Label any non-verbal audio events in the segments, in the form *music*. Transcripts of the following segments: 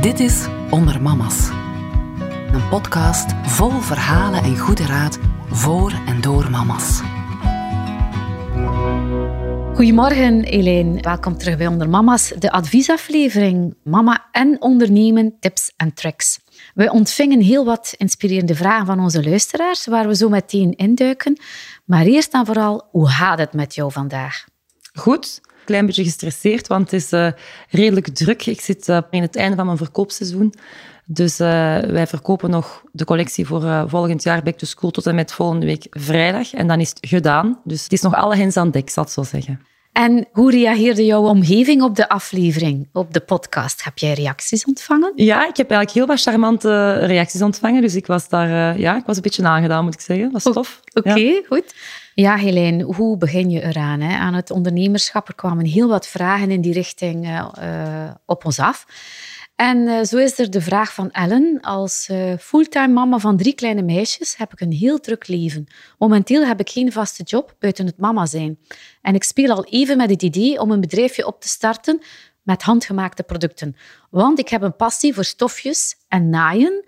Dit is Onder Mama's. Een podcast vol verhalen en goede raad voor en door mama's. Goedemorgen Elaine, welkom terug bij Onder Mama's, de adviesaflevering Mama en ondernemen, tips en tricks. We ontvingen heel wat inspirerende vragen van onze luisteraars, waar we zo meteen induiken. Maar eerst en vooral, hoe gaat het met jou vandaag? Goed, klein beetje gestresseerd, want het is uh, redelijk druk. Ik zit uh, in het einde van mijn verkoopseizoen. Dus uh, wij verkopen nog de collectie voor volgend jaar Back to School tot en met volgende week vrijdag. En dan is het gedaan. Dus het is nog alle hens aan dek, zal ik zo zeggen. En hoe reageerde jouw omgeving op de aflevering, op de podcast? Heb jij reacties ontvangen? Ja, ik heb eigenlijk heel wat charmante reacties ontvangen. Dus ik was daar, ja, ik was een beetje aangedaan, moet ik zeggen. Dat was tof. Oké, okay, goed. Ja, Helene, hoe begin je eraan? Hè? Aan het ondernemerschap. Er kwamen heel wat vragen in die richting uh, op ons af. En uh, zo is er de vraag van Ellen. Als fulltime mama van drie kleine meisjes heb ik een heel druk leven. Momenteel heb ik geen vaste job buiten het mama zijn. En ik speel al even met het idee om een bedrijfje op te starten met handgemaakte producten. Want ik heb een passie voor stofjes en naaien.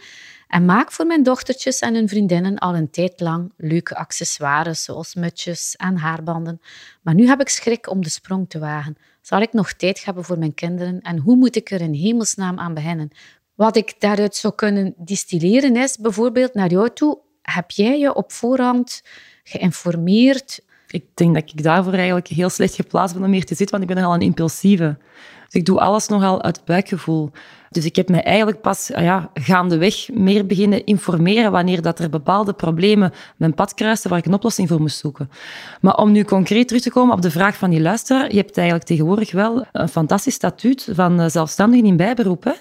En maak voor mijn dochtertjes en hun vriendinnen al een tijd lang leuke accessoires, zoals mutjes en haarbanden. Maar nu heb ik schrik om de sprong te wagen. Zal ik nog tijd hebben voor mijn kinderen en hoe moet ik er in hemelsnaam aan beginnen? Wat ik daaruit zou kunnen distilleren is bijvoorbeeld naar jou toe, heb jij je op voorhand geïnformeerd? Ik denk dat ik daarvoor eigenlijk heel slecht geplaatst ben om meer te zitten, want ik ben nogal een impulsieve. Dus ik doe alles nogal uit buikgevoel. Dus ik heb mij eigenlijk pas ah ja, gaandeweg meer beginnen informeren wanneer dat er bepaalde problemen mijn pad kruisten waar ik een oplossing voor moest zoeken. Maar om nu concreet terug te komen op de vraag van die luisteraar, je hebt eigenlijk tegenwoordig wel een fantastisch statuut van eh, zelfstandigen in bijberoep. Hè?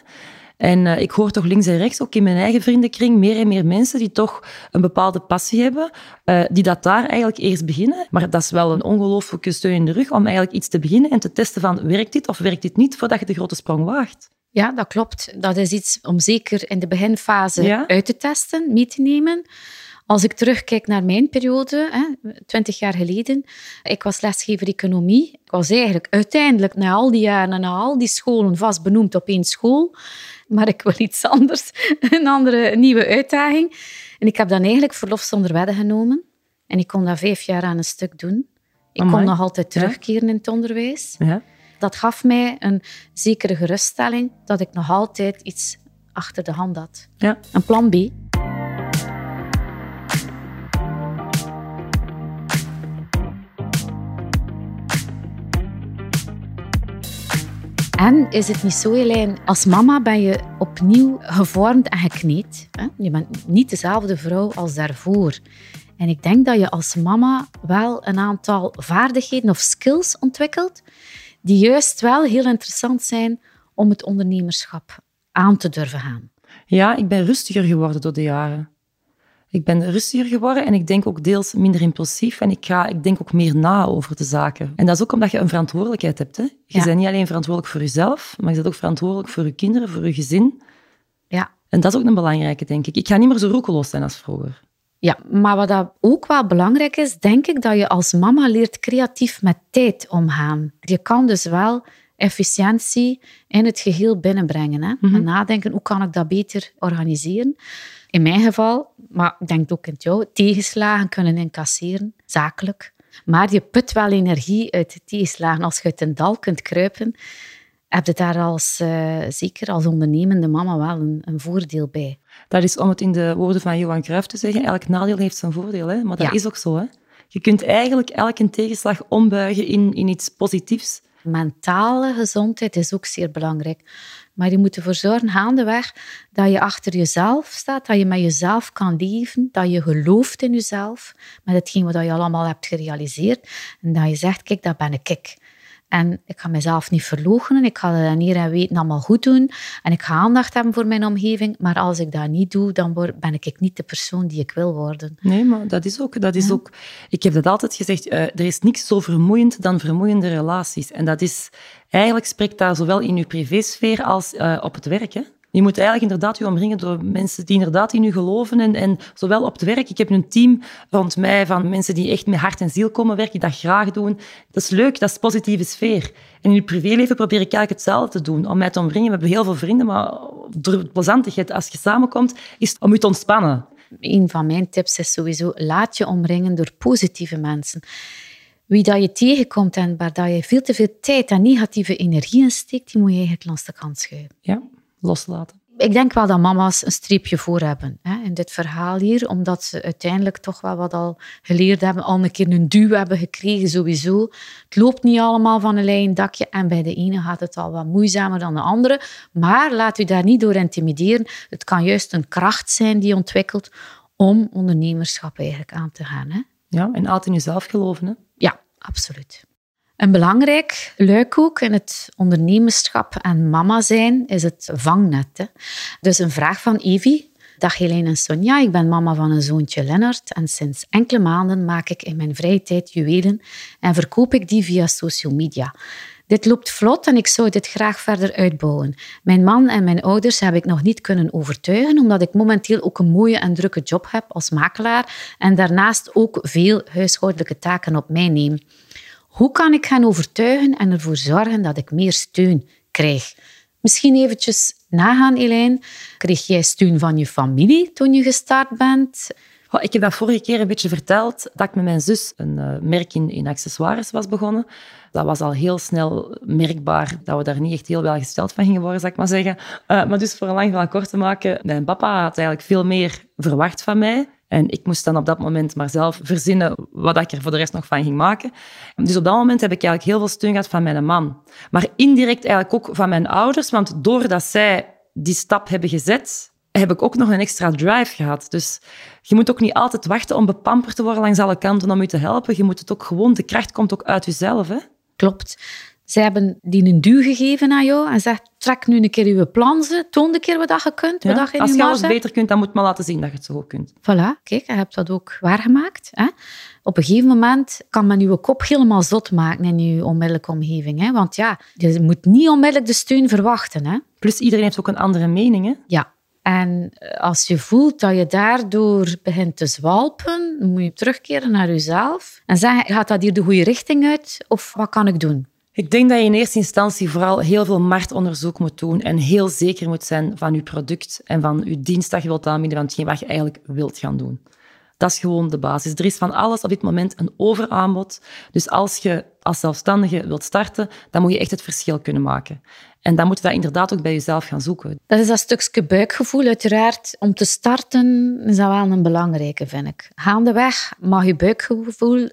En uh, ik hoor toch links en rechts, ook in mijn eigen vriendenkring, meer en meer mensen die toch een bepaalde passie hebben, uh, die dat daar eigenlijk eerst beginnen. Maar dat is wel een ongelooflijke steun in de rug om eigenlijk iets te beginnen en te testen van werkt dit of werkt dit niet, voordat je de grote sprong waagt. Ja, dat klopt. Dat is iets om zeker in de beginfase ja? uit te testen, mee te nemen. Als ik terugkijk naar mijn periode, twintig jaar geleden, ik was lesgever economie. Ik was eigenlijk uiteindelijk na al die jaren en na al die scholen vast benoemd op één school. Maar ik wil iets anders, een andere nieuwe uitdaging. En ik heb dan eigenlijk verlof zonder wedden genomen. En ik kon dat vijf jaar aan een stuk doen. Ik Amai. kon nog altijd terugkeren ja. in het onderwijs. Ja. Dat gaf mij een zekere geruststelling dat ik nog altijd iets achter de hand had. Ja. Een plan B. En is het niet zo, als mama ben je opnieuw gevormd en gekneed. Je bent niet dezelfde vrouw als daarvoor. En ik denk dat je als mama wel een aantal vaardigheden of skills ontwikkelt die juist wel heel interessant zijn om het ondernemerschap aan te durven gaan. Ja, ik ben rustiger geworden door de jaren. Ik ben rustiger geworden en ik denk ook deels minder impulsief en ik, ga, ik denk ook meer na over de zaken. En dat is ook omdat je een verantwoordelijkheid hebt. Hè? Je ja. bent niet alleen verantwoordelijk voor jezelf, maar je bent ook verantwoordelijk voor je kinderen, voor je gezin. Ja. En dat is ook een belangrijke, denk ik. Ik ga niet meer zo roekeloos zijn als vroeger. Ja, maar wat dat ook wel belangrijk is, denk ik dat je als mama leert creatief met tijd omgaan. Je kan dus wel efficiëntie in het geheel binnenbrengen. Hè? Mm -hmm. En nadenken, hoe kan ik dat beter organiseren? In mijn geval, maar ik denk ook in jou, tegenslagen kunnen incasseren, zakelijk. Maar je put wel energie uit de tegenslagen. Als je uit een dal kunt kruipen, heb je daar als, uh, zeker als ondernemende mama wel een, een, voordeel bij. Dat is om het in de woorden van Johan Cruijff te zeggen, elk nadeel heeft zijn voordeel. Hè? Maar dat ja. is ook zo. Hè? Je kunt eigenlijk elke tegenslag ombuigen in, in iets positiefs. Mentale gezondheid is ook zeer belangrijk. Maar je moet ervoor zorgen, gaandeweg, dat je achter jezelf staat, dat je met jezelf kan leven, dat je gelooft in jezelf, met hetgeen wat je allemaal hebt gerealiseerd. En dat je zegt, kijk, dat ben ik. En ik ga mezelf niet verloochenen. Ik ga dat hier en weten allemaal goed doen. En ik ga aandacht hebben voor mijn omgeving. Maar als ik dat niet doe, dan ben ik niet de persoon die ik wil worden. Nee, maar dat is ook... Dat is ja. ook ik heb dat altijd gezegd. Uh, er is niks zo vermoeiend dan vermoeiende relaties. En dat is... Eigenlijk spreekt dat zowel in je privésfeer als uh, op het werk. Hè? Je moet eigenlijk inderdaad je omringen door mensen die inderdaad in je geloven. En, en zowel op het werk, ik heb een team rond mij van mensen die echt met hart en ziel komen werken, die dat graag doen. Dat is leuk, dat is positieve sfeer. En in je privéleven probeer ik eigenlijk hetzelfde te doen, om mij te omringen. We hebben heel veel vrienden, maar door plezantigheid als je samenkomt, is om je te ontspannen. Een van mijn tips is sowieso, laat je omringen door positieve mensen. Wie dat je tegenkomt en waar dat je veel te veel tijd en negatieve energie in steekt, die moet je eigenlijk langs de kant schuiven. Ja, loslaten ik denk wel dat mama's een streepje voor hebben hè, in dit verhaal hier, omdat ze uiteindelijk toch wel wat al geleerd hebben, al een keer een duw hebben gekregen sowieso. Het loopt niet allemaal van een lijn dakje en bij de ene gaat het al wat moeizamer dan de andere, maar laat u daar niet door intimideren. Het kan juist een kracht zijn die ontwikkelt om ondernemerschap eigenlijk aan te gaan. Hè. Ja, en altijd in jezelf geloven. Hè? Ja, absoluut. Een belangrijk luik ook in het ondernemerschap en mama zijn is het vangnet. Hè. Dus een vraag van Evie. Dag Helene en Sonja, ik ben mama van een zoontje Lennart en sinds enkele maanden maak ik in mijn vrije tijd juwelen en verkoop ik die via social media. Dit loopt vlot en ik zou dit graag verder uitbouwen. Mijn man en mijn ouders heb ik nog niet kunnen overtuigen, omdat ik momenteel ook een mooie en drukke job heb als makelaar en daarnaast ook veel huishoudelijke taken op mij neem. Hoe kan ik hen overtuigen en ervoor zorgen dat ik meer steun krijg? Misschien eventjes nagaan, Elijn. Kreeg jij steun van je familie toen je gestart bent? ik heb dat vorige keer een beetje verteld, dat ik met mijn zus een uh, merk in, in, accessoires was begonnen. Dat was al heel snel merkbaar dat we daar niet echt heel wel gesteld van gingen worden, zal ik maar zeggen. Uh, maar dus voor een lang verhaal kort te maken, mijn papa had eigenlijk veel meer verwacht van mij. En ik moest dan op dat moment maar zelf verzinnen wat ik er voor de rest nog van ging maken. Dus op dat moment heb ik eigenlijk heel veel steun gehad van mijn man. Maar indirect eigenlijk ook van mijn ouders, want doordat zij die stap hebben gezet, heb ik ook nog een extra drive gehad. Dus je moet ook niet altijd wachten om bepamperd te worden langs alle kanten om je te helpen. Je moet het ook gewoon, de kracht komt ook uit jezelf. Hè? Klopt. Zij hebben die een duw gegeven aan jou en zegt, trek nu een keer je plan, toon een keer wat dat je kunt. Wat dat je als je alles beter kunt, dan moet je maar laten zien dat je het zo goed kunt. Voilà, kijk, je hebt dat ook waargemaakt. Hè? Op een gegeven moment kan men je kop helemaal zot maken in je onmiddellijke omgeving. Hè? Want ja, je moet niet onmiddellijk de steun verwachten. Hè? Plus, iedereen heeft ook een andere mening. Hè? Ja, en als je voelt dat je daardoor begint te zwalpen, moet je terugkeren naar jezelf en zeggen, gaat dat hier de goede richting uit of wat kan ik doen? Ik denk dat je in eerste instantie vooral heel veel marktonderzoek moet doen en heel zeker moet zijn van je product en van je dienst dat je wilt aanbieden, van hetgeen wat je eigenlijk wilt gaan doen. Dat is gewoon de basis. Er is van alles op dit moment een overaanbod. Dus als je als zelfstandige wilt starten, dan moet je echt het verschil kunnen maken. En dan moet je dat inderdaad ook bij jezelf gaan zoeken. Dat is dat stukje buikgevoel, uiteraard. Om te starten is dat wel een belangrijke, vind ik. Gaandeweg mag je buikgevoel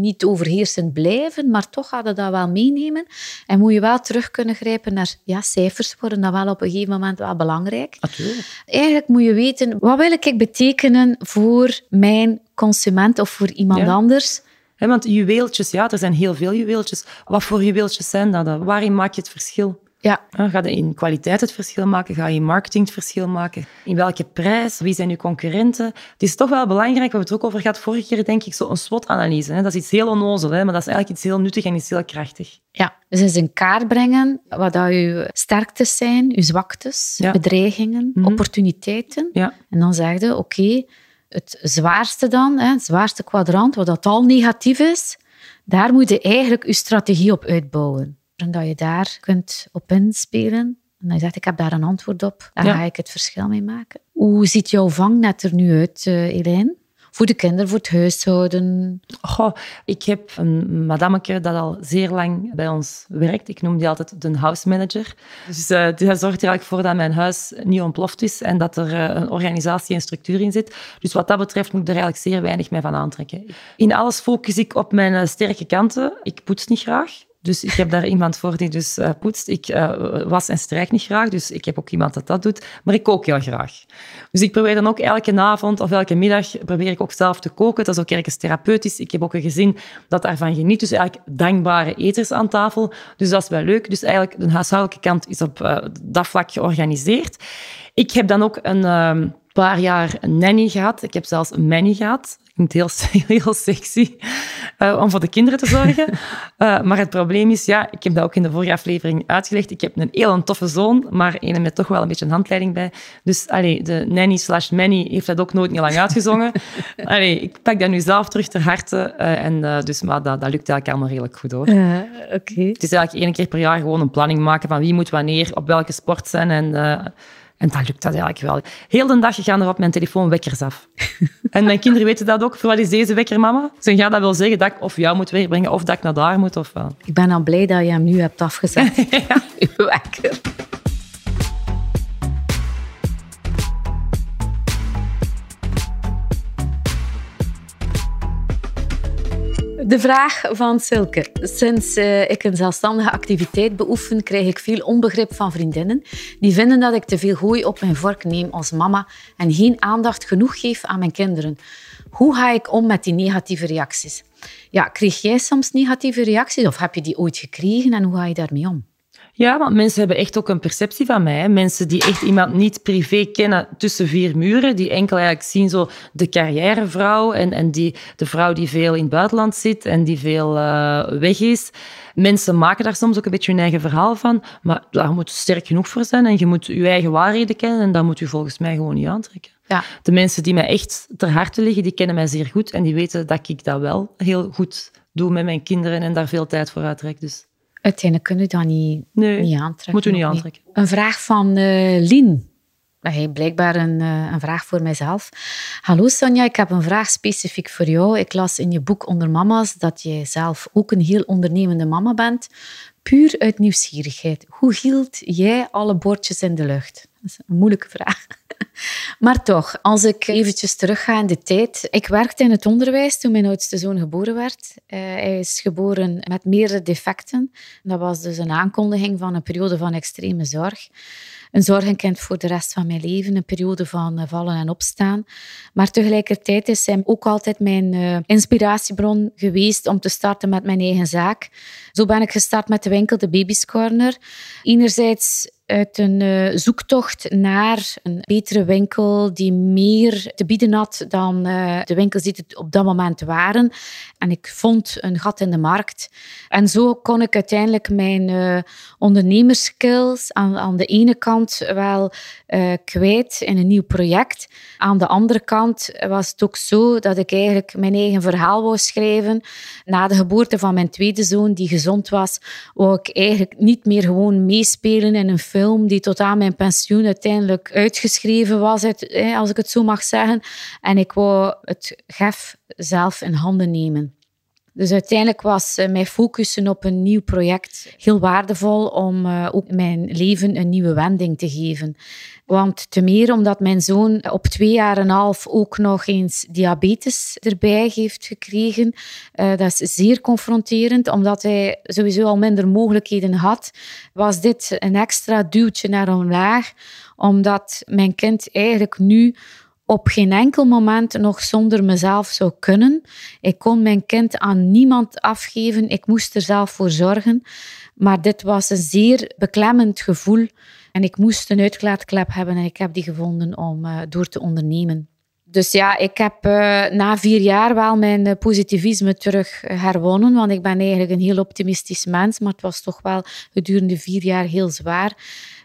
niet overheersend blijven, maar toch gaat je dat wel meenemen. En moet je wel terug kunnen grijpen naar ja, cijfers, worden dat wel op een gegeven moment wel belangrijk. Natuurlijk. Eigenlijk moet je weten, wat wil ik betekenen voor mijn consument of voor iemand anders? He, want juweeltjes, ja, er zijn heel veel juweeltjes. Wat voor juweeltjes zijn dat? Waarin maak je het verschil? Ja. Ga je in kwaliteit het verschil maken? Ga je in marketing het verschil maken? In welke prijs? Wie zijn je concurrenten? Het is toch wel belangrijk, we hebben het er ook over gehad vorige keer, denk ik, zo een SWOT-analyse. Dat is iets heel onnozel, hè, maar dat is eigenlijk iets heel nuttig en iets heel krachtig. Ja, dus eens in kaart brengen wat dat uw sterktes zijn, uw zwaktes, bedreigingen, mhm. opportuniteiten. Ja. En dan zeg je, oké, het zwaarste dan, hè, het zwaarste kwadrant, wat dat al negatief is, daar moet je eigenlijk je strategie op uitbouwen. En dat je daar kunt op inspelen. En dan je zegt, ik heb daar een antwoord op. Daar ga ik het verschil mee maken. Hoe ziet jouw vangnet er nu uit, uh, Elijn? Voor de kinderen, voor het huishouden? Ik heb een madameke dat al zeer lang bij ons werkt. Ik noem die altijd de house manager. Dus uh, die zorgt er eigenlijk voor dat mijn huis niet ontploft is en dat er uh, een organisatie en structuur in zit. Dus wat dat betreft moet ik er eigenlijk zeer weinig mee van aantrekken. In alles focus ik op mijn uh, sterke kanten. Ik poets niet graag. Dus ik heb daar iemand voor die dus uh, poetst. Ik uh, was en strijk niet graag, dus ik heb ook iemand dat dat doet. Maar ik kook heel graag. Dus ik probeer dan ook elke avond of elke middag probeer ik ook zelf te koken. Dat is ook ergens therapeutisch. Ik heb ook een gezin dat daarvan geniet. Dus eigenlijk dankbare eters aan tafel. Dus dat is wel leuk. Dus eigenlijk de huishoudelijke kant is op uh, dat vlak georganiseerd. Ik heb dan ook een... Ehm, paar jaar een nanny gehad. Ik heb zelfs een nanny gehad. Klinkt heel, *laughs* heel sexy, uh, om voor de kinderen te zorgen. Uh, *laughs* maar het probleem is, ja, ik heb dat ook in de vorige aflevering uitgelegd, ik heb een heel toffe zoon, maar een met toch wel een beetje een handleiding bij. Dus allee, de nanny slash manny heeft dat ook nooit niet lang uitgezongen. *laughs* allee, ik pak dat nu zelf terug ter harte. Uh, en, dus, maar dat, dat lukt eigenlijk allemaal redelijk goed hoor. Okay. Het is eigenlijk één keer per jaar gewoon een planning maken van wie moet wanneer, op welke sport zijn. En, en dan lukt dat eigenlijk wel. Heel de dag gaan er op mijn telefoon wekkers af. *laughs* en mijn kinderen weten dat ook. Vooral is deze wekker, mama. Ze gaan dat wel zeggen dat ik of jou moet wegbrengen of dat ik naar daar moet. Of, uh... Ik ben al blij dat je hem nu hebt afgezet. *laughs* *laughs* ja. wekker. De vraag van Silke. Sinds uh, ik een zelfstandige activiteit beoefen, krijg ik veel onbegrip van vriendinnen. Die vinden dat ik te veel hooi op mijn vork neem als mama en geen aandacht genoeg geef aan mijn kinderen. Hoe ga ik om met die negatieve reacties? Ja, kreeg jij soms negatieve reacties of heb je die ooit gekregen en hoe ga je daarmee om? Ja, want mensen hebben echt ook een perceptie van mij. Mensen die echt iemand niet privé kennen tussen vier muren, die enkel eigenlijk zien zo de carrièrevrouw en, en die, de vrouw die veel in het buitenland zit en die veel uh, weg is. Mensen maken daar soms ook een beetje hun eigen verhaal van, maar daar moet je sterk genoeg voor zijn en je moet je eigen waarheden kennen en dat moet je volgens mij gewoon niet aantrekken. Ja. De mensen die mij echt ter harte liggen, die kennen mij zeer goed en die weten dat ik dat wel heel goed doe met mijn kinderen en daar veel tijd voor uittrek. Dus Uiteindelijk kunnen we dat niet, nee, niet aantrekken. Moet u niet aantrekken. Een vraag van uh, Lien. Hey, blijkbaar een, uh, een, vraag voor mijzelf. Hallo Sonja, ik heb een vraag specifiek voor jou. Ik las in je boek Onder Mama's dat jij zelf ook een heel ondernemende mama bent. Puur uit nieuwsgierigheid. Hoe hield jij alle bordjes in de lucht? Dat is een moeilijke vraag. *laughs* Maar toch, als ik eventjes terugga in de tijd. Ik werkte in het onderwijs toen mijn oudste zoon geboren werd. Uh, hij is geboren met meerdere defecten. Dat was dus een aankondiging van een periode van extreme zorg. Een zorgenkind voor de rest van mijn leven, een periode van eh, vallen en opstaan. Maar tegelijkertijd is hij ook altijd mijn uh, inspiratiebron geweest om te starten met mijn eigen zaak. Zo ben ik gestart met de winkel De Baby's Corner. Enerzijds uit een uh, zoektocht naar een betere winkel die meer te bieden had dan uh, de winkels die het op dat moment waren. En ik vond een gat in de markt. En zo kon ik uiteindelijk mijn uh, ondernemerskills aan, aan de ene kant wel kwijt in een nieuw project. Aan de andere kant was het ook zo dat ik eigenlijk mijn eigen verhaal wou schrijven. Na de geboorte van mijn tweede zoon, die gezond was, wou ik eigenlijk niet meer gewoon meespelen in een film film die tot aan mijn pensioen uiteindelijk uitgeschreven was, als ik het zo mag zeggen. En ik wou het gef zelf in handen nemen. Dus uiteindelijk was eh, mijn focussen op een nieuw project heel waardevol om eh, ook mijn leven een nieuwe wending te geven. Want te meer omdat mijn zoon op twee jaar en een half ook nog eens diabetes erbij heeft gekregen. Uh, dat is zeer confronterend, omdat hij sowieso al minder mogelijkheden had. Was dit een extra duwtje naar omlaag, omdat mijn kind eigenlijk nu op geen enkel moment nog zonder mezelf zou kunnen. Ik kon mijn kind aan niemand afgeven. Ik moest er zelf voor zorgen. Maar dit was een zeer beklemmend gevoel. En ik moest een uitlaatklep hebben en ik heb die gevonden om uh, door te ondernemen. Dus ja, ik heb uh, na vier jaar wel mijn uh, positivisme terug herwonnen, want ik ben eigenlijk een heel optimistisch mens, maar het was toch wel gedurende vier jaar heel zwaar.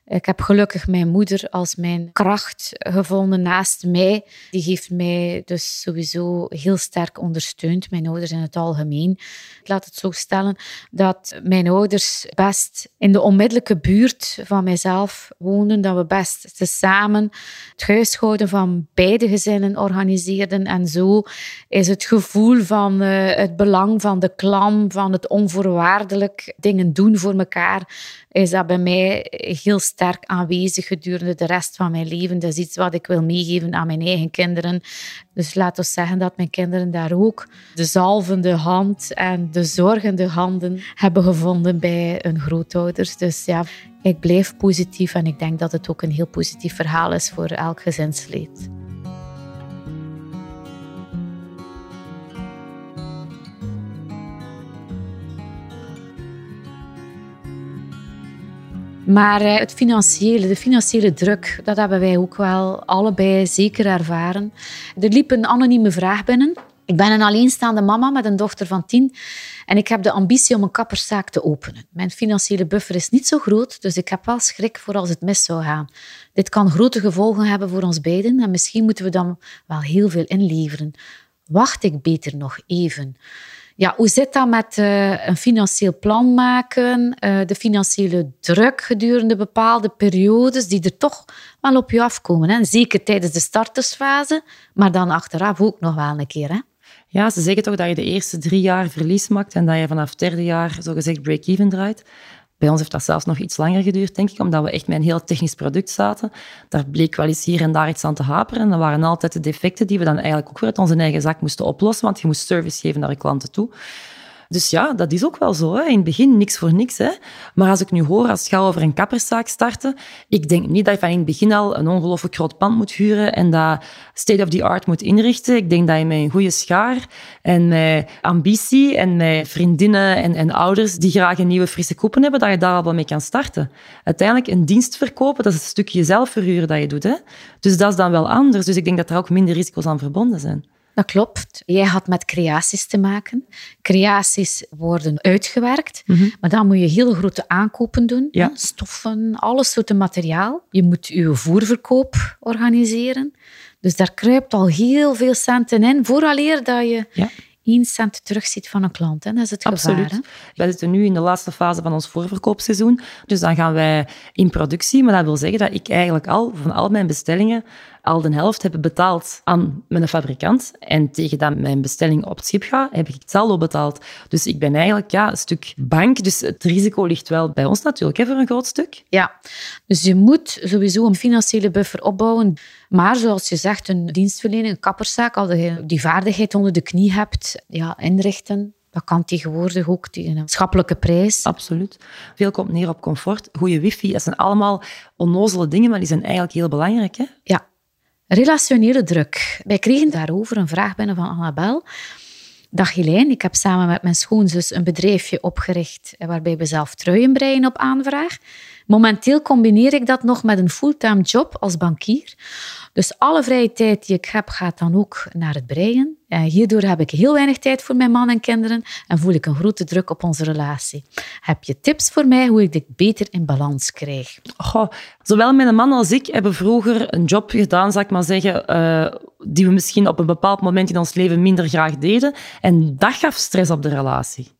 Ik heb gelukkig mijn moeder als mijn kracht gevonden naast mij. Die heeft mij dus sowieso heel sterk ondersteund, mijn ouders in het algemeen. Ik laat het zo stellen dat mijn ouders best in de onmiddellijke buurt van mijzelf woonden, dat we best tezamen het huishouden van beide gezinnen organiseerden. En zo is het gevoel van uh, het belang van de klam, van het onvoorwaardelijk dingen doen voor elkaar, is dat bij mij heel sterk aanwezig gedurende de rest van mijn leven. Dat is iets wat ik wil meegeven aan mijn eigen kinderen. Dus laten we zeggen dat mijn kinderen daar ook de zalvende hand en de zorgende handen hebben gevonden bij hun grootouders. Dus ja, ik blijf positief en ik denk dat het ook een heel positief verhaal is voor elk gezinslid. Maar eh, het financiële, de financiële druk, dat hebben wij ook wel allebei zeker ervaren. Er liep een anonieme vraag binnen Ik ben een alleenstaande mama met een dochter van tien en ik heb de ambitie om een kapperszaak te openen. Mijn financiële buffer is niet zo groot, dus ik heb wel schrik voor als het mis zou gaan. Dit kan grote gevolgen hebben voor ons beiden en misschien moeten we dan wel heel veel inleveren. Wacht ik beter nog even? Ja, hoe zit dat met uh, een financieel plan maken, uh, de financiële druk gedurende bepaalde periodes die er toch wel op je afkomen? Hè? Zeker tijdens de startersfase, maar dan achteraf ook nog wel een keer. Hè? Ja, ze zeggen toch dat je de eerste drie jaar verlies maakt en dat je vanaf het derde jaar zogezegd break-even draait. Bij ons heeft dat zelfs nog iets langer geduurd, denk ik, omdat we echt met een heel technisch product zaten. Daar bleek wel eens hier en daar iets aan te haperen. En dat waren altijd de defecten die we dan eigenlijk ook weer uit onze eigen zak moesten oplossen, want je moest service geven naar de klanten toe. Dus ja, dat is ook wel zo. Hè. In het begin niks voor niks. Hè. Maar als ik nu hoor, als het gaat over een kapperszaak starten, ik denk niet dat je van in het begin al een ongelooflijk groot pand moet huren en dat state-of-the-art moet inrichten. Ik denk dat je met een goede schaar en met ambitie en met vriendinnen en, en ouders die graag een nieuwe frisse koepen hebben, dat je daar al wel mee kan starten. Uiteindelijk een dienst verkopen, dat is een stukje zelfverhuren dat je doet. Hè. Dus dat is dan wel anders. Dus ik denk dat er ook minder risico's aan verbonden zijn. Dat klopt. Jij had met creaties te maken. Creaties worden uitgewerkt, mhm. maar dan moet je heel grote aankopen doen. Ja. Stoffen, alles soorten materiaal. Je moet je voerverkoop organiseren. Dus daar kruipt al heel veel centen in, vooraleer dat je ja. 1 cent terugziet van een klant. Hè. Dat is het Absoluut. gevaar. Wij zitten nu in de laatste fase van ons voorverkoopseizoen. Dus dan gaan wij in productie. Maar dat wil zeggen dat ik eigenlijk al van al mijn bestellingen al de helft heb betaald aan mijn fabrikant. En tegen dat mijn bestelling op het schip gaat, heb ik het saldo betaald. Dus ik ben eigenlijk ja, een stuk bank. Dus het risico ligt wel bij ons natuurlijk, hè, voor een groot stuk. Ja, dus je moet sowieso een financiële buffer opbouwen. Maar zoals je zegt, een dienstverlening, een kapperszaak, als je die vaardigheid onder de knie hebt, ja, inrichten, dat kan tegenwoordig ook tegen een schappelijke prijs. Absoluut. Veel komt neer op comfort. Goede wifi, dat zijn allemaal onnozele dingen, maar die zijn eigenlijk heel belangrijk. Hè? Ja, Relationele druk. Wij kregen daarover een vraag binnen van Annabel. Dag Helene, ik heb samen met mijn schoonzus een bedrijfje opgericht waarbij we zelf truien breien op aanvraag. Momenteel combineer ik dat nog met een fulltime job als bankier. Dus alle vrije tijd die ik heb, gaat dan ook naar het breien. En hierdoor heb ik heel weinig tijd voor mijn man en kinderen en voel ik een grote druk op onze relatie. Heb je tips voor mij hoe ik dit beter in balans krijg? Zowel mijn man als ik hebben vroeger een job gedaan, zal ik maar zeggen, uh, die we misschien op een bepaald moment in ons leven minder graag deden. En dat gaf stress op de relatie.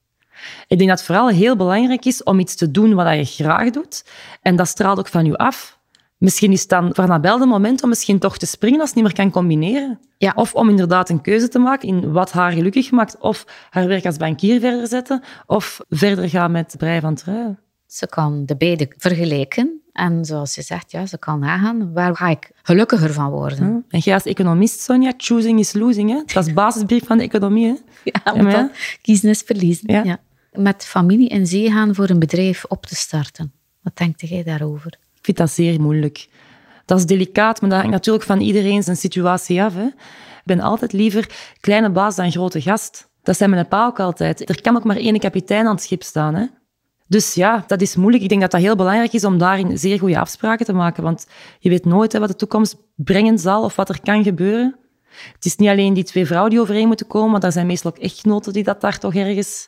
Ik denk dat het vooral heel belangrijk is om iets te doen wat je graag doet. En dat straalt ook van je af. Misschien is het dan voor Annabel de moment om misschien toch te springen als het niet meer kan combineren. Ja. Of om inderdaad een keuze te maken in wat haar gelukkig maakt. Of haar werk als bankier verder zetten. Of verder gaan met brei van trui. Ze kan de beide vergelijken. En zoals je zegt, ja, ze kan nagaan. Waar ga ik gelukkiger van worden? En jij als economist, Sonja, choosing is losing. Hè? Dat is basisbrief van de economie. Hè? *laughs* Ja, ja kiezen is verliezen. Ja. Met familie in zee gaan voor een bedrijf op te starten. Wat denkt jij daarover? Ik vind dat zeer moeilijk. Dat is delicaat, maar dat hangt natuurlijk van iedereen zijn situatie af. Hè. Ik ben altijd liever kleine baas dan grote gast. Dat zijn mijn pa ook altijd. Er kan ook maar één kapitein aan het schip staan. Hè. Dus ja, dat is moeilijk. Ik denk dat dat heel belangrijk is om daarin zeer goede afspraken te maken. Want je weet nooit hè, wat de toekomst brengen zal of wat er kan gebeuren. Het is niet alleen die twee vrouwen die overeen moeten komen, maar er zijn meestal ook echtgenoten die dat daar toch ergens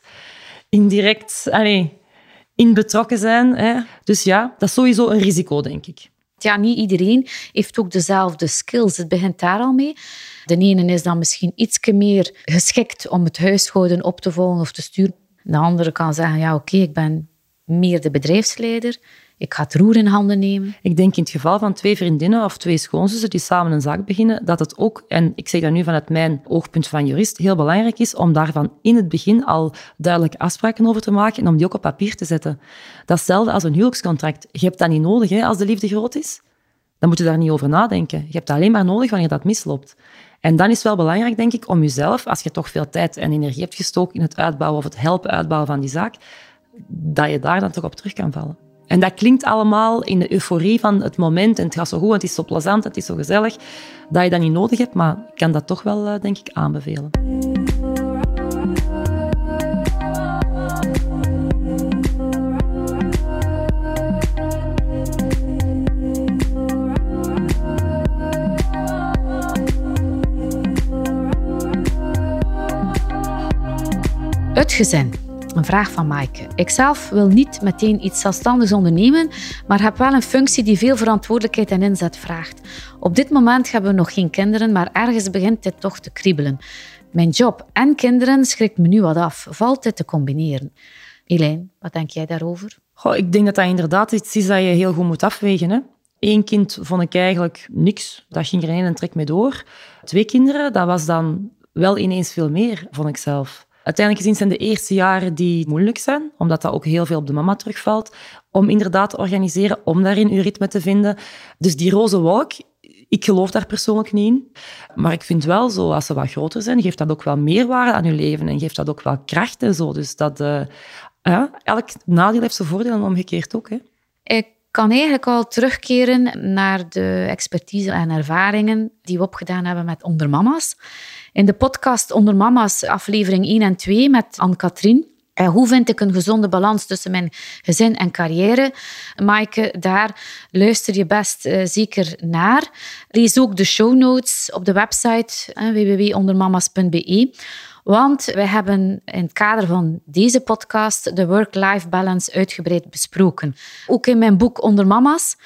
indirect... Allez, in betrokken zijn. Hè. Dus ja, dat is sowieso een risico, denk ik. Ja, niet iedereen heeft ook dezelfde skills. Het begint daar al mee. De ene is dan misschien iets meer geschikt om het huishouden op te volgen of te sturen. De andere kan zeggen, ja oké, ik ben meer de bedrijfsleider. Ik ga het roer in handen nemen. Ik denk in het geval van twee vriendinnen of twee schoonzussen die samen een zaak beginnen, dat het ook, en ik zeg dat nu vanuit mijn oogpunt van jurist, heel belangrijk is om daarvan in het begin al duidelijk afspraken over te maken en om die ook op papier te zetten. Datzelfde als een huwelijkscontract. Je hebt dat niet nodig hè, als de liefde groot is. Dan moet je daar niet over nadenken. Je hebt dat alleen maar nodig wanneer dat misloopt. En dan is het wel belangrijk, denk ik, om jezelf, als je toch veel tijd en energie hebt gestoken in het uitbouwen of het helpen uitbouwen van die zaak, dat je daar dan toch op terug kan vallen. En dat klinkt allemaal in de euforie van het moment en het gaat zo goed, het is zo plezant, het is zo gezellig, dat je dat niet nodig hebt, maar ik kan dat toch wel, eh, denk ik, aanbevelen. Gezin. Een vraag van Maaike. Ikzelf wil niet meteen iets zelfstandigs ondernemen, maar heb wel een functie die veel verantwoordelijkheid en inzet vraagt. Op dit moment hebben we nog geen kinderen, maar ergens begint dit toch te kriebelen. Mijn job en kinderen schrikt me nu wat af. Valt dit te combineren? Elaine, wat denk jij daarover? Goh, ik denk dat dat inderdaad iets is dat je heel goed moet afwegen. Hè? Eén kind vond ik eigenlijk niks. Dat ging er één en trek mee door. Twee kinderen, dat was dan wel ineens veel meer, vond ik zelf. Uiteindelijk gezien zijn de eerste jaren die moeilijk zijn, omdat dat ook heel veel op de mama terugvalt, om inderdaad te organiseren, om daarin uw ritme te vinden. Dus die roze wolk, ik geloof daar persoonlijk niet in. Maar ik vind wel zo, als ze wat groter zijn, geeft dat ook wel meerwaarde aan je leven en geeft dat ook wel kracht en zo. Dus dat, uh, elk nadeel heeft zijn voordeel en omgekeerd ook. Hè. Ik kan eigenlijk al terugkeren naar de expertise en ervaringen die we opgedaan hebben met ondermama's. In de podcast Onder Mama's, aflevering 1 en 2 met Anne-Katrien. Eh, hoe vind ik een gezonde balans tussen mijn gezin en carrière? Maaike, daar luister je best uh, zeker naar. Lees ook de show notes op de website uh, www.ondermamas.be. Want wij hebben in het kader van deze podcast de work-life balance uitgebreid besproken. Ook in mijn boek Onder Mama's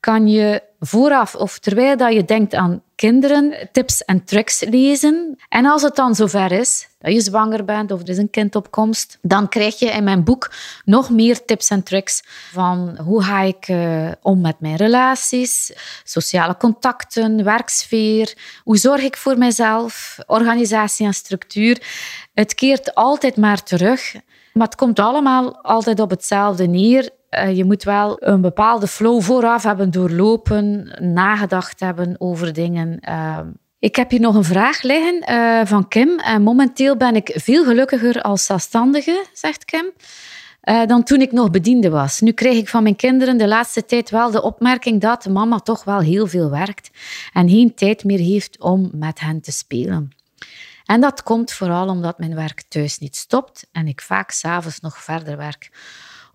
kan je vooraf of terwijl dat je denkt aan kinderen tips en tricks lezen. En als het dan zover is, dat je zwanger bent of er is een kind op komst, dan krijg je in mijn boek nog meer tips en tricks van hoe ga ik uh, om met mijn relaties, sociale contacten, werksfeer, hoe zorg ik voor mezelf, organisatie en structuur. Het keert altijd maar terug. Maar het komt allemaal altijd op hetzelfde neer. Uh, je moet wel een bepaalde flow vooraf hebben doorlopen, nagedacht hebben over dingen. Uh, ik heb hier nog een vraag liggen uh, van Kim. momenteel ben ik veel gelukkiger als zelfstandige, zegt Kim, dan toen ik nog bediende was. Nu krijg ik van mijn kinderen de laatste tijd wel de opmerking dat mama toch wel heel veel werkt en geen tijd meer heeft om met hen te spelen. En dat komt vooral omdat mijn werk thuis niet stopt en ik vaak s'avonds nog verder werk.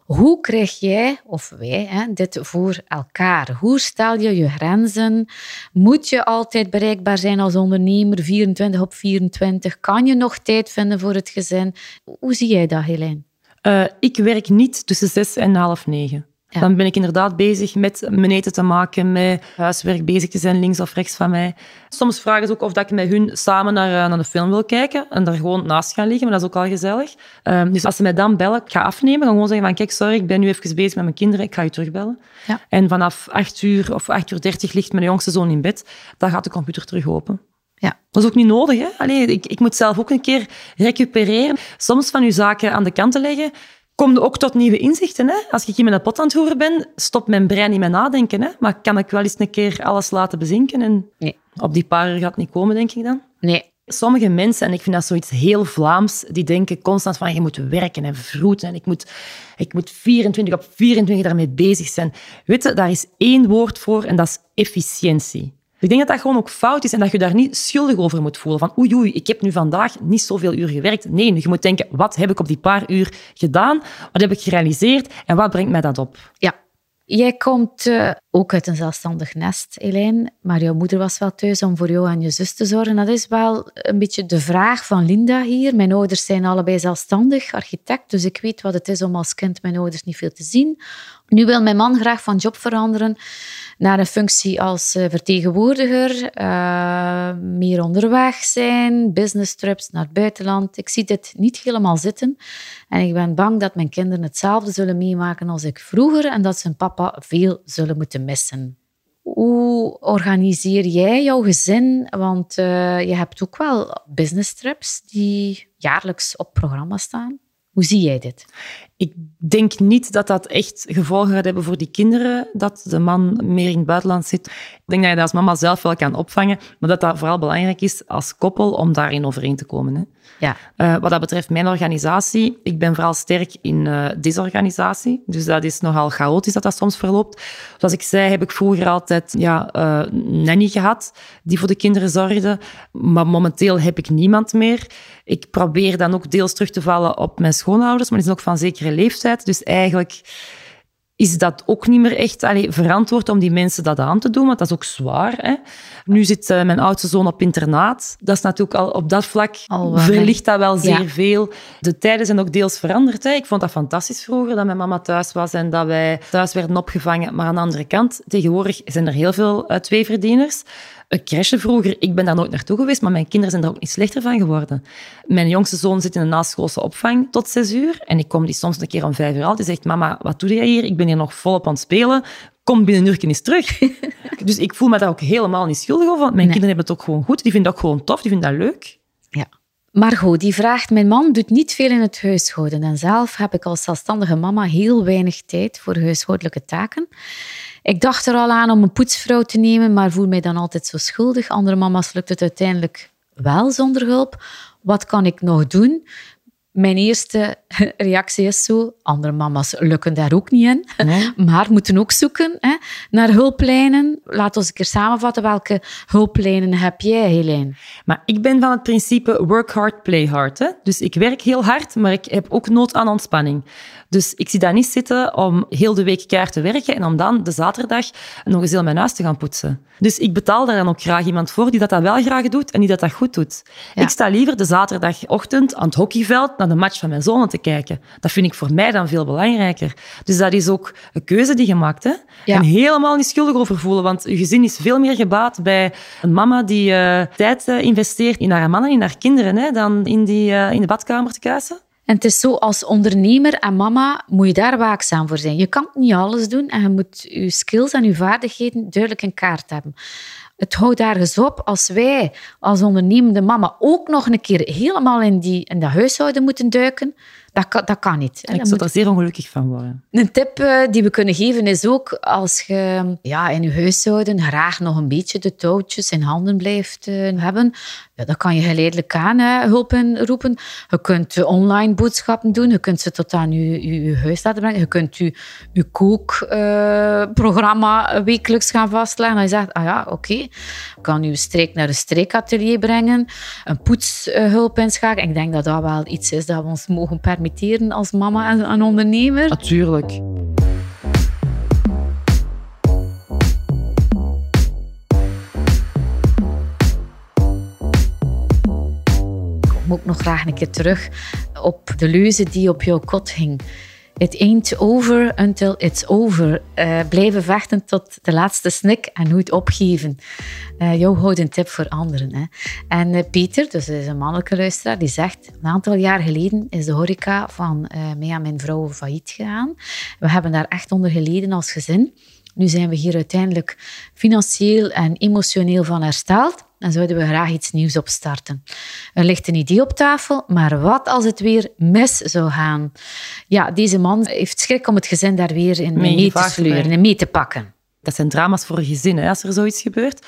Hoe krijg jij of wij hè, dit voor elkaar? Hoe stel je je grenzen? Moet je altijd bereikbaar zijn als ondernemer, 24 op 24? Kan je nog tijd vinden voor het gezin? Hoe zie jij dat, Helene? Uh, ik werk niet tussen zes en half negen. Dan ben ik inderdaad bezig met mijn eten te maken, met huiswerk bezig te zijn, links of rechts van mij. Soms vragen ze ook of dat ik met hun samen naar, eh, naar de film wil kijken en daar gewoon naast gaan liggen, maar dat is ook al gezellig. Um, dus als ze mij dan bellen, ik ga afnemen, dan gewoon zeggen van kijk, sorry, ik ben nu even bezig met mijn kinderen, ik ga je terugbellen. Ja. En vanaf 8 uur of 8 uur 30 ligt mijn jongste zoon in bed, dan gaat de computer terug open. Ja. Dat is ook niet nodig. Hè? Allee, ik, ik moet zelf ook een keer recupereren. Soms van uw zaken aan de kant te leggen, kom ook tot nieuwe inzichten. Hè? Als ik hier met een pot aan het horen ben, stopt mijn brein niet met nadenken. Hè? Maar kan ik wel eens een keer alles laten bezinken? En nee. op die paar uur gaat het niet komen, denk ik dan? Nee. Sommige mensen, en ik vind dat zoiets heel Vlaams, die denken constant van je moet werken en vroeten en ik moet, ik moet 24 op 24 daarmee bezig zijn. Weet je, daar is één woord voor en dat is efficiëntie. Ik denk dat dat gewoon ook fout is en dat je daar niet schuldig over moet voelen. Van oei, oei, ik heb nu vandaag niet zoveel uur gewerkt. Nee, je moet denken, wat heb ik op die paar uur gedaan? Wat heb ik gerealiseerd? En wat brengt mij dat op? Ja, Jij komt uh, ook uit een zelfstandig nest, Elaine, maar jouw moeder was wel thuis om voor jou en je zus te zorgen. Dat is wel een beetje de vraag van Linda hier. Mijn ouders zijn allebei zelfstandig, architect, dus ik weet wat het is om als kind mijn ouders niet veel te zien. Nu wil mijn man graag van job veranderen naar een functie als eh, vertegenwoordiger, uh, meer onderweg zijn, business trips naar het buitenland. Ik zie dit niet helemaal zitten en ik ben bang dat mijn kinderen hetzelfde zullen meemaken als ik vroeger en dat ze hun papa veel zullen moeten missen. Hoe organiseer jij jouw gezin? Want uh, je hebt ook wel business trips die jaarlijks op programma staan. Hoe zie jij dit? Ik denk niet dat dat echt gevolgen gaat hebben voor die kinderen, dat de man meer in het buitenland zit. Ik denk dat je dat als mama zelf wel kan opvangen, maar dat dat vooral belangrijk is als koppel om daarin overeen te komen. Hè. Ja. Uh, wat dat betreft mijn organisatie, ik ben vooral sterk in uh, disorganisatie. Dus dat is nogal chaotisch dat dat soms verloopt. Zoals ik zei, heb ik vroeger altijd ja, uh, nanny gehad die voor de kinderen zorgde. Maar momenteel heb ik niemand meer. Ik probeer dan ook deels terug te vallen op mijn schoonouders, maar die zijn ook van zekere leeftijd. Dus eigenlijk is dat ook niet meer echt allee, verantwoord om die mensen dat aan te doen, want dat is ook zwaar. Hè? Nu zit uh, mijn oudste zoon op internaat. Dat is natuurlijk al op dat vlak al verlicht dat wel zeer ja. veel. De tijden zijn ook deels veranderd. Hè? Ik vond dat fantastisch vroeger, dat mijn mama thuis was en dat wij thuis werden opgevangen. Maar aan de andere kant, tegenwoordig zijn er heel veel uh, tweeverdieners een crèche vroeger. Ik ben daar nooit naartoe geweest, maar mijn kinderen zijn daar ook niet slechter van geworden. Mijn jongste zoon zit in een naschoolse opvang tot zes uur. En ik kom die soms een keer om vijf uur al. Die zegt, mama, wat doe jij hier? Ik ben hier nog volop aan het spelen. Kom binnen een uur eens terug. *laughs* dus ik voel me daar ook helemaal niet schuldig over. Want mijn kinderen hebben het ook gewoon goed. Die vinden dat ook gewoon tof. Die vinden dat leuk. Ja. Margot, die vraagt, mijn man doet niet veel in het huishouden. En zelf heb ik als zelfstandige mama heel weinig tijd voor huishoudelijke taken. Ik dacht er al aan om een poetsvrouw te nemen, maar voel mij dan altijd zo schuldig. Andere mama's lukt het uiteindelijk wel zonder hulp. Wat kan ik nog doen? Mijn eerste *laughs* reactie is zo, andere mama's lukken daar ook niet in, *laughs* maar moeten ook zoeken hè, naar hulplijnen. Laat ons een keer samenvatten, welke hulplijnen heb jij, Helene? Maar ik ben van het principe work hard, play hard. Hè? Dus ik werk heel hard, maar ik heb ook nood aan ontspanning. Dus ik zie daar niet zitten om heel de week keihard te werken en om dan de zaterdag nog eens heel mijn huis te gaan poetsen. Dus ik betaal daar dan ook graag iemand voor die dat, dat wel graag doet en die dat, dat goed doet. Ik sta liever de zaterdagochtend aan het hockeyveld naar de match van mijn zonen te kijken. Dat vind ik voor mij dan veel belangrijker. Dus dat is ook een keuze die je maakt. Hè? En helemaal niet schuldig over voelen, want je gezin is veel meer gebaat bij een mama die uh, tijd uh, investeert in haar man en in haar kinderen, hè, dan in, die, uh, in de badkamer te kuisen. En het is zo, als ondernemer en mama moet je daar waakzaam voor zijn. Je kan niet alles doen en je moet je skills en je vaardigheden duidelijk in kaart hebben. Het houdt ergens op als wij als ondernemende mama ook nog een keer helemaal in, die, in dat huishouden moeten duiken. Dat kan, dat kan niet. Ik zou er zeer ongelukkig van worden. Een tip uh, die we kunnen geven is ook als je ja, in je huishouden graag nog een beetje de touwtjes in handen blijft uh, hebben. Ja, dan kan je geleidelijk aan uh, hulp inroepen. Je kunt online boodschappen doen. Je kunt ze tot aan je, je, je huis laten brengen. Je kunt je, je kookprogramma wekelijks gaan vastleggen. Dan je zegt, ah ja, oké. Okay. Je kan je streek naar een streekatelier brengen. Een poetshulp inschakelen. Ik denk dat dat wel iets is dat we ons mogen permitteren als mama en, en ondernemer? Natuurlijk. Ik kom ook nog graag een keer terug op de leuze die op jouw kot hing. It ain't over until it's over. Uh, blijven vechten tot de laatste snik en nooit opgeven. Uh, jou houdt een tip voor anderen. Hè. En uh, Pieter, dus is een mannelijke luisteraar, die zegt... Een aantal jaar geleden is de horeca van mij en mijn vrouw failliet gegaan. We hebben daar echt onder geleden als gezin. Nu zijn we hier uiteindelijk financieel en emotioneel van hersteld en zouden we graag iets nieuws opstarten. Er ligt een idee op tafel, maar wat als het weer mis zou gaan? Ja, deze man heeft schrik om het gezin daar weer in mee, mee te sleuren en mee te pakken. Dat zijn drama's voor een gezin, hè, als er zoiets gebeurt.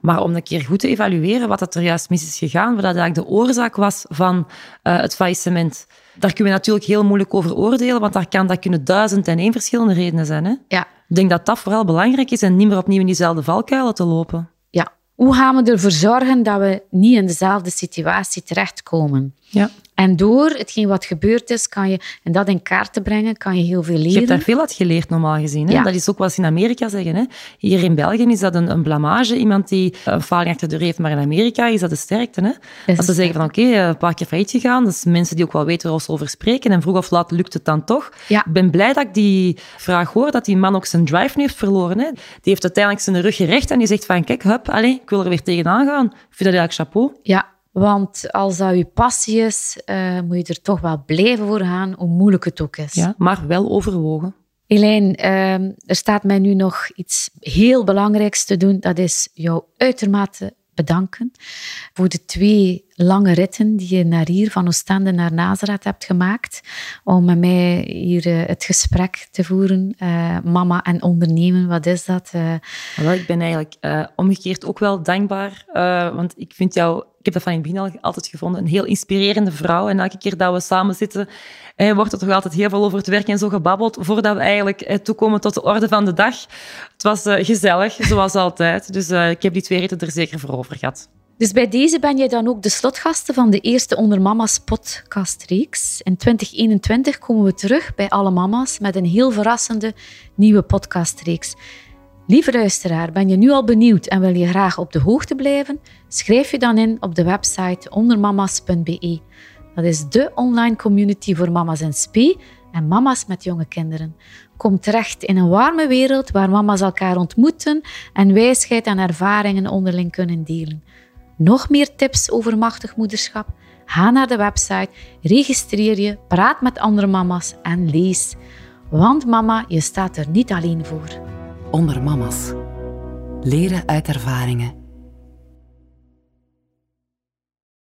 Maar om een keer goed te evalueren wat er juist mis is gegaan, wat eigenlijk de oorzaak was van uh, het faillissement. Daar kunnen we natuurlijk heel moeilijk over oordelen, want daar kan, dat kunnen duizend en één verschillende redenen zijn. Hè? Ja. Ik denk dat dat vooral belangrijk is en niet meer opnieuw in diezelfde valkuilen te lopen. Ja. Hoe gaan we ervoor zorgen dat we niet in dezelfde situatie terechtkomen? Ja. En door hetgeen wat gebeurd is, kan je, en dat in kaart te brengen, kan je heel veel leren. Je hebt daar veel uit geleerd, normaal gezien. Hè? Ja. Dat is ook wat ze in Amerika zeggen. Hè? Hier in België is dat een, een blamage. Iemand die een faling achter de deur heeft, maar in Amerika is dat de sterkte. Hè? Als ze zeggen van oké, okay, een paar keer failliet gegaan, dat zijn mensen die ook wel weten waar ze over spreken. En vroeg of laat lukt het dan toch. Ja. Ik ben blij dat ik die vraag hoor, dat die man ook zijn drive heeft verloren. Hè? Die heeft uiteindelijk zijn rug gerecht en die zegt van kijk, hup, allez, ik wil er weer tegenaan gaan. Ik vind dat eigenlijk chapeau. Ja, want als dat je passie is, uh, moet je er toch wel blijven voor gaan, hoe moeilijk het ook is. Ja, maar wel overwogen. Elaine, uh, er staat mij nu nog iets heel belangrijks te doen. Dat is jou uitermate bedanken voor de twee lange ritten die je naar hier, van Oostende naar Nazareth hebt gemaakt. Om met mij hier uh, het gesprek te voeren. Uh, mama en ondernemen, wat is dat? Wel, ik ben eigenlijk omgekeerd ook wel dankbaar. want ik vind jou ik heb dat van in het begin al altijd gevonden, een heel inspirerende vrouw. En elke keer dat we samen zitten, eh, wordt er toch altijd heel veel over het werk en zo gebabbeld, voordat we eigenlijk eh, toekomen tot de orde van de dag. Het was eh, gezellig, zoals altijd. Dus eh, ik heb die twee ritten er zeker voor over gehad. Dus bij deze ben jij dan ook de slotgasten van de eerste Onder Mama's podcastreeks. In 2021 komen we terug bij alle mama's met een heel verrassende nieuwe podcastreeks. Lieve luisteraar, ben je nu al benieuwd en wil je graag op de hoogte blijven? Schrijf je dan in op de website ondermamas.be. Dat is de online community voor mama's in spe en mama's met jonge kinderen. Kom terecht in een warme wereld waar mama's elkaar ontmoeten en wijsheid en ervaringen onderling kunnen delen. Nog meer tips over machtig moederschap? Ga naar de website, registreer je, praat met andere mama's en lees. Want mama, je staat er niet alleen voor. Onder mama's. Leren uit ervaringen